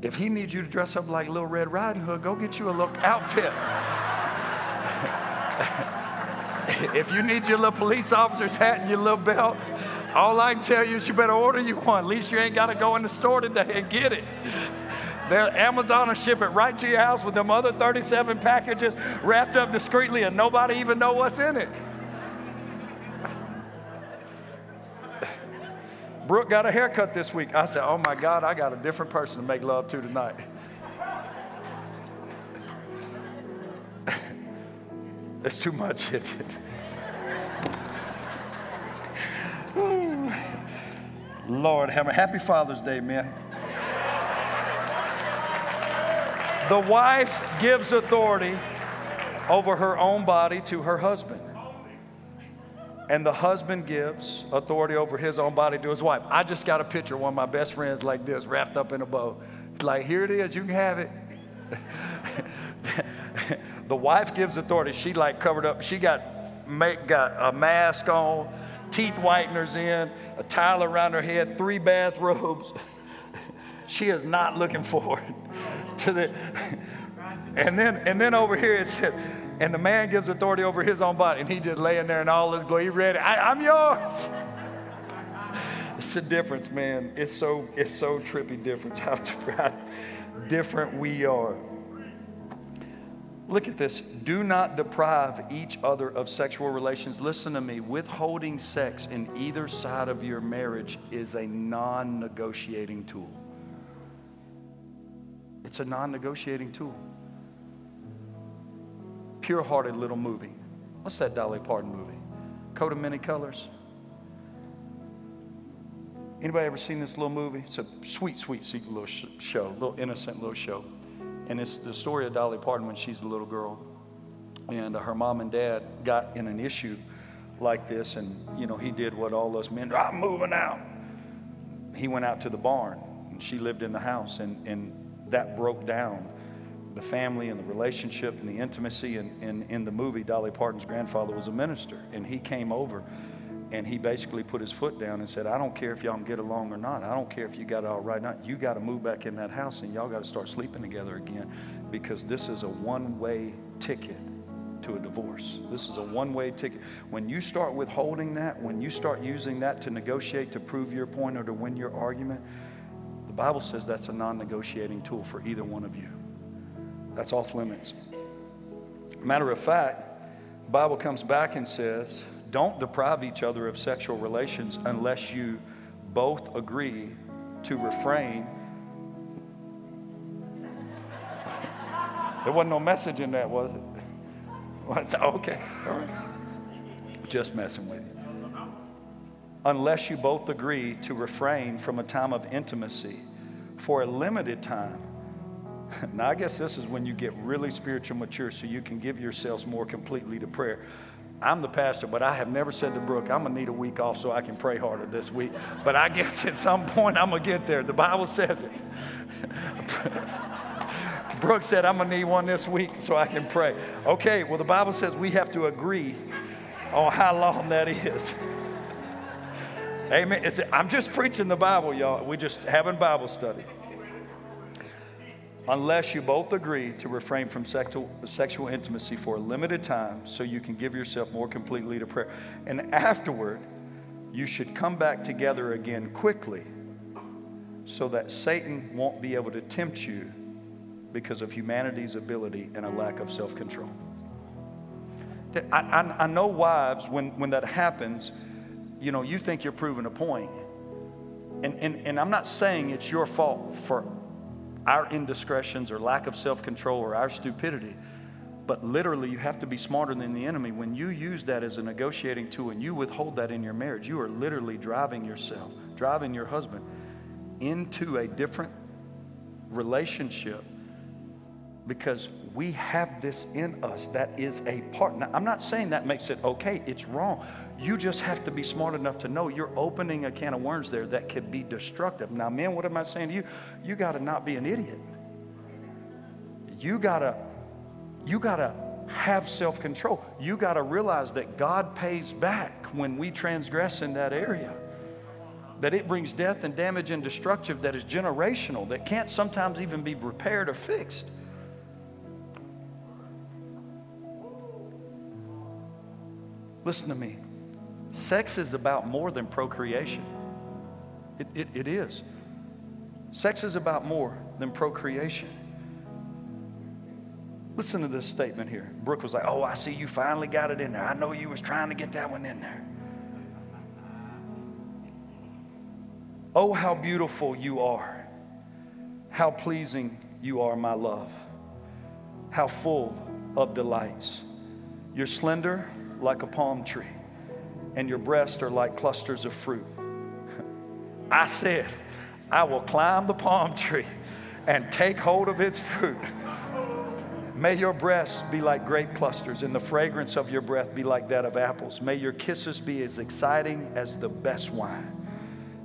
If he needs you to dress up like Little Red Riding Hood, go get you a little outfit. if you need your little police officer's hat and your little belt, all I can tell you is you better order you one. At least you ain't got to go in the store today and get it. They'll, Amazon will ship it right to your house with them other 37 packages wrapped up discreetly and nobody even know what's in it. Brooke got a haircut this week. I said, Oh my God, I got a different person to make love to tonight. That's too much? Lord, have a happy Father's Day, man. The wife gives authority over her own body to her husband and the husband gives authority over his own body to his wife. I just got a picture of one of my best friends like this, wrapped up in a bow. Like, here it is, you can have it. the wife gives authority. She like covered up. She got make, got a mask on, teeth whiteners in, a towel around her head, three bathrobes. she is not looking forward to the. And then and then over here it says and the man gives authority over his own body, and he just laying there in all his glory. He ready. I, I'm yours. it's the difference, man. It's so it's so trippy difference how, how different we are. Look at this. Do not deprive each other of sexual relations. Listen to me. Withholding sex in either side of your marriage is a non negotiating tool. It's a non negotiating tool pure hearted little movie. What's that Dolly Parton movie? Coat of Many Colors. Anybody ever seen this little movie? It's a sweet, sweet, sweet little show, little innocent little show. And it's the story of Dolly Parton when she's a little girl. And uh, her mom and dad got in an issue like this. And, you know, he did what all us men do I'm moving out. He went out to the barn and she lived in the house. And, and that broke down the family and the relationship and the intimacy. And, and in the movie, Dolly Parton's grandfather was a minister, and he came over and he basically put his foot down and said, I don't care if y'all get along or not. I don't care if you got it all right or not. You got to move back in that house and y'all got to start sleeping together again because this is a one way ticket to a divorce. This is a one way ticket. When you start withholding that, when you start using that to negotiate to prove your point or to win your argument, the Bible says that's a non negotiating tool for either one of you. That's off limits. Matter of fact, the Bible comes back and says, don't deprive each other of sexual relations unless you both agree to refrain. there wasn't no message in that, was it? okay, all right. Just messing with you. Unless you both agree to refrain from a time of intimacy for a limited time Now, I guess this is when you get really spiritual mature so you can give yourselves more completely to prayer. I'm the pastor, but I have never said to Brooke, I'm going to need a week off so I can pray harder this week. But I guess at some point I'm going to get there. The Bible says it. Brooke said, I'm going to need one this week so I can pray. Okay, well, the Bible says we have to agree on how long that is. Amen. I'm just preaching the Bible, y'all. We're just having Bible study unless you both agree to refrain from sexual, sexual intimacy for a limited time so you can give yourself more completely to prayer. And afterward, you should come back together again quickly so that Satan won't be able to tempt you because of humanity's ability and a lack of self control. I, I, I, know wives, when, when that happens, you know, you think you're proving a point. And, and, and I'm not saying it's your fault for our indiscretions or lack of self control or our stupidity. But literally, you have to be smarter than the enemy. When you use that as a negotiating tool and you withhold that in your marriage, you are literally driving yourself, driving your husband into a different relationship because we have this in us that is a part. Now, I'm not saying that makes it okay, it's wrong. You just have to be smart enough to know you're opening a can of worms there that could be destructive. Now, man, what am I saying to you? You got to not be an idiot. You got to you got to have self-control. You got to realize that God pays back when we transgress in that area that it brings death and damage and destructive that is generational, that can't sometimes even be repaired or fixed. Listen to me. Sex is about more than procreation. It, it, it is. Sex is about more than procreation. Listen to this statement here. Brooke was like, Oh, I see you finally got it in there. I know you was trying to get that one in there. Oh, how beautiful you are. How pleasing you are, my love. How full of delights. You're slender like a palm tree, and your breasts are like clusters of fruit. I said, I will climb the palm tree and take hold of its fruit. May your breasts be like grape clusters, and the fragrance of your breath be like that of apples. May your kisses be as exciting as the best wine.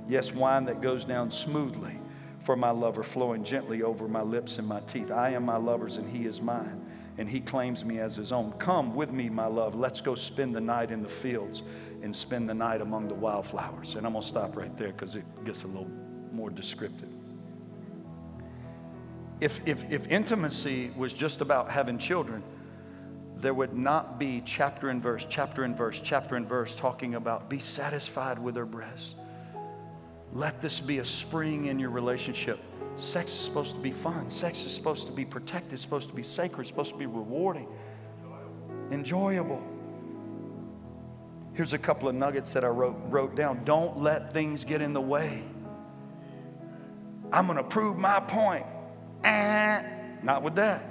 Yes, wine that goes down smoothly for my lover, flowing gently over my lips and my teeth. I am my lover's, and he is mine and he claims me as his own. Come with me, my love. Let's go spend the night in the fields and spend the night among the wildflowers. And I'm going to stop right there because it gets a little more descriptive. If, if, if intimacy was just about having children, there would not be chapter and verse, chapter and verse, chapter and verse talking about be satisfied with her breasts. Let this be a spring in your relationship Sex is supposed to be fun. Sex is supposed to be protected, it's supposed to be sacred, it's supposed to be rewarding, enjoyable. Here's a couple of nuggets that I wrote, wrote down. Don't let things get in the way. I'm going to prove my point. Eh, not with that.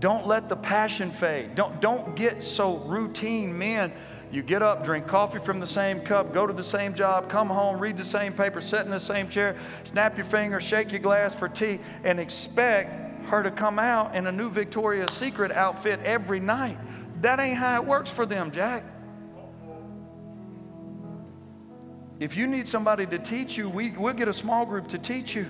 Don't let the passion fade. Don't, don't get so routine, men you get up, drink coffee from the same cup, go to the same job, come home, read the same paper, sit in the same chair, snap your fingers, shake your glass for tea, and expect her to come out in a new Victoria's Secret outfit every night. That ain't how it works for them, Jack. If you need somebody to teach you, we, we'll get a small group to teach you.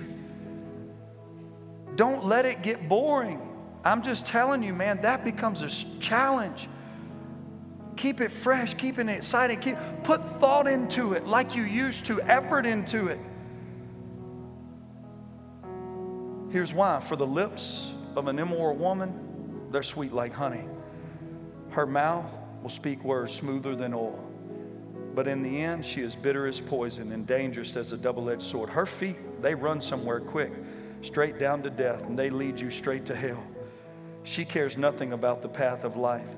Don't let it get boring. I'm just telling you, man, that becomes a challenge. Keep it fresh, keep it exciting. Keep, put thought into it like you used to, effort into it. Here's why for the lips of an immoral woman, they're sweet like honey. Her mouth will speak words smoother than oil. But in the end, she is bitter as poison and dangerous as a double edged sword. Her feet, they run somewhere quick, straight down to death, and they lead you straight to hell. She cares nothing about the path of life.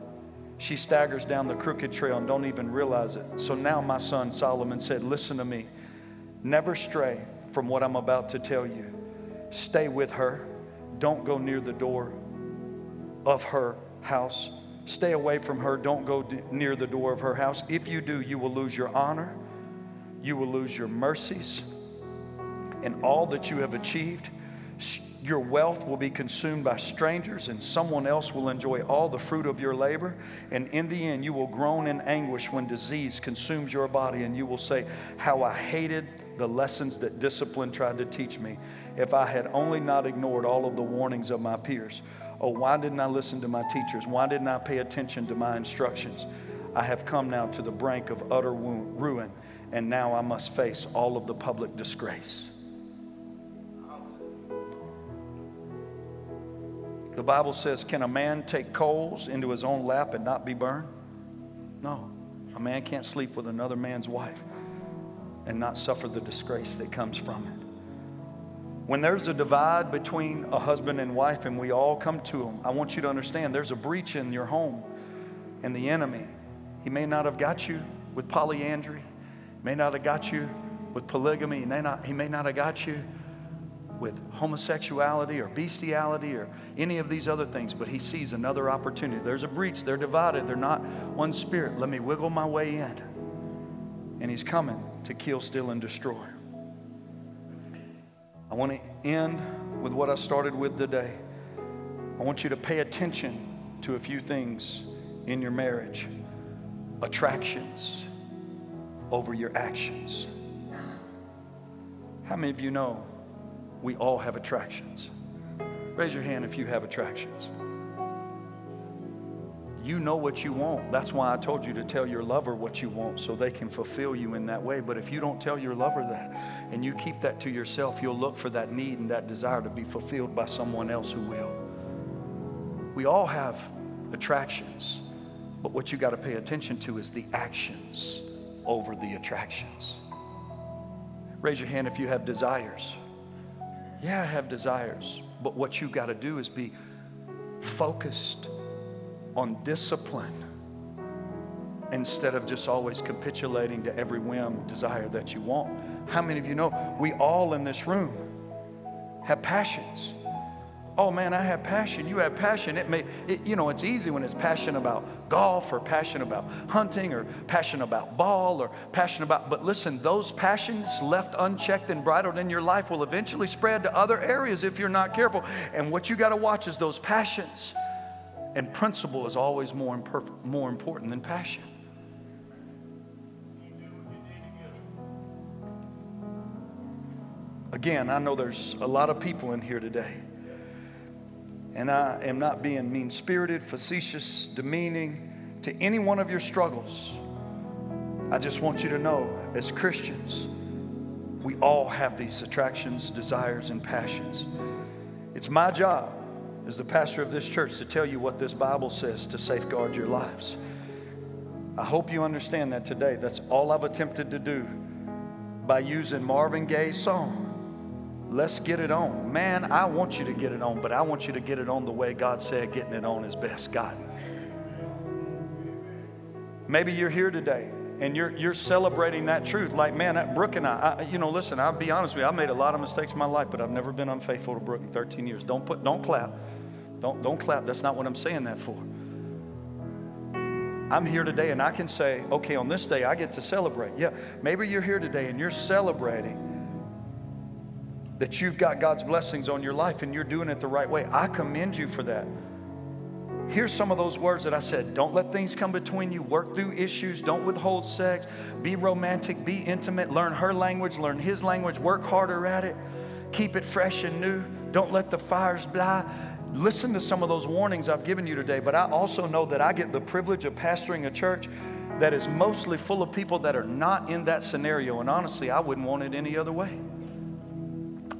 She staggers down the crooked trail and don't even realize it. So now my son Solomon said, Listen to me. Never stray from what I'm about to tell you. Stay with her. Don't go near the door of her house. Stay away from her. Don't go near the door of her house. If you do, you will lose your honor. You will lose your mercies and all that you have achieved your wealth will be consumed by strangers, and someone else will enjoy all the fruit of your labor. And in the end, you will groan in anguish when disease consumes your body, and you will say, How I hated the lessons that discipline tried to teach me. If I had only not ignored all of the warnings of my peers. Oh, why didn't I listen to my teachers? Why didn't I pay attention to my instructions? I have come now to the brink of utter ruin, and now I must face all of the public disgrace. The Bible says, Can a man take coals into his own lap and not be burned? No. A man can't sleep with another man's wife and not suffer the disgrace that comes from it. When there's a divide between a husband and wife and we all come to them, I want you to understand there's a breach in your home and the enemy. He may not have got you with polyandry, may not have got you with polygamy, he may not, he may not have got you with homosexuality or bestiality or any of these other things, but he sees another opportunity. There's a breach, they're divided, they're not one spirit. Let me wiggle my way in. And he's coming to kill, steal, and destroy. I want to end with what I started with today. I want you to pay attention to a few things in your marriage attractions over your actions. How many of you know we all have attractions? Raise your hand if you have attractions. You know what you want. That's why I told you to tell your lover what you want so they can fulfill you in that way. But if you don't tell your lover that and you keep that to yourself, you'll look for that need and that desire to be fulfilled by someone else who will. We all have attractions, but what you got to pay attention to is the actions over the attractions. Raise your hand if you have desires. Yeah, I have desires, but what you got to do is be focused on discipline instead of just always capitulating to every whim, desire that you want. How many of you know we all in this room have passions? Oh man, I have passion. You have passion. It may, it, you know, it's easy when it's passion about golf or passion about hunting or passion about ball or passion about, but listen, those passions left unchecked and bridled in your life will eventually spread to other areas if you're not careful. And what you got to watch is those passions. And principle is always more, imper- more important than passion. Again, I know there's a lot of people in here today and I am not being mean spirited, facetious, demeaning to any one of your struggles. I just want you to know, as Christians, we all have these attractions, desires, and passions. It's my job as the pastor of this church to tell you what this Bible says to safeguard your lives. I hope you understand that today. That's all I've attempted to do by using Marvin Gaye's song Let's get it on. Man, I want you to get it on, but I want you to get it on the way God said getting it on is best. God. Maybe you're here today and you're, you're celebrating that truth. Like, man, that Brooke and I, I, you know, listen, I'll be honest with you. I've made a lot of mistakes in my life, but I've never been unfaithful to Brooke in 13 years. Don't put, don't clap. Don't, don't clap. That's not what I'm saying that for. I'm here today and I can say, okay, on this day I get to celebrate. Yeah, maybe you're here today and you're celebrating that you've got God's blessings on your life and you're doing it the right way. I commend you for that. Here's some of those words that I said Don't let things come between you. Work through issues. Don't withhold sex. Be romantic. Be intimate. Learn her language. Learn his language. Work harder at it. Keep it fresh and new. Don't let the fires die. Listen to some of those warnings I've given you today. But I also know that I get the privilege of pastoring a church that is mostly full of people that are not in that scenario. And honestly, I wouldn't want it any other way.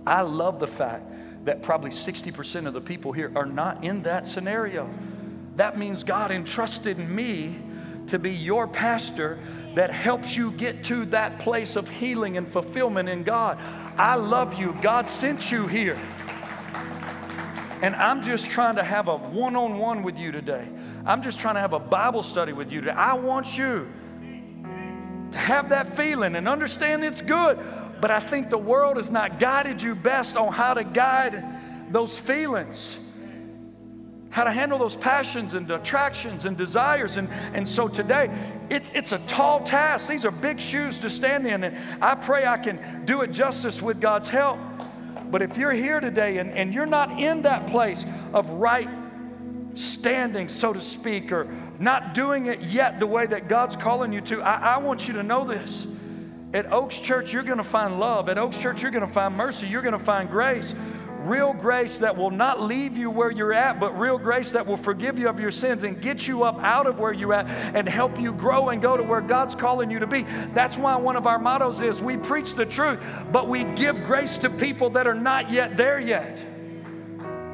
I love the fact that probably 60% of the people here are not in that scenario. That means God entrusted me to be your pastor that helps you get to that place of healing and fulfillment in God. I love you. God sent you here. And I'm just trying to have a one on one with you today. I'm just trying to have a Bible study with you today. I want you to have that feeling and understand it's good. But I think the world has not guided you best on how to guide those feelings, how to handle those passions and attractions and desires. And, and so today, it's, it's a tall task. These are big shoes to stand in. And I pray I can do it justice with God's help. But if you're here today and, and you're not in that place of right standing, so to speak, or not doing it yet the way that God's calling you to, I, I want you to know this. At Oaks Church, you're going to find love. At Oaks Church, you're going to find mercy. You're going to find grace. Real grace that will not leave you where you're at, but real grace that will forgive you of your sins and get you up out of where you're at and help you grow and go to where God's calling you to be. That's why one of our mottos is we preach the truth, but we give grace to people that are not yet there yet.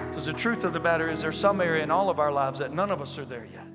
Because the truth of the matter is, there's some area in all of our lives that none of us are there yet.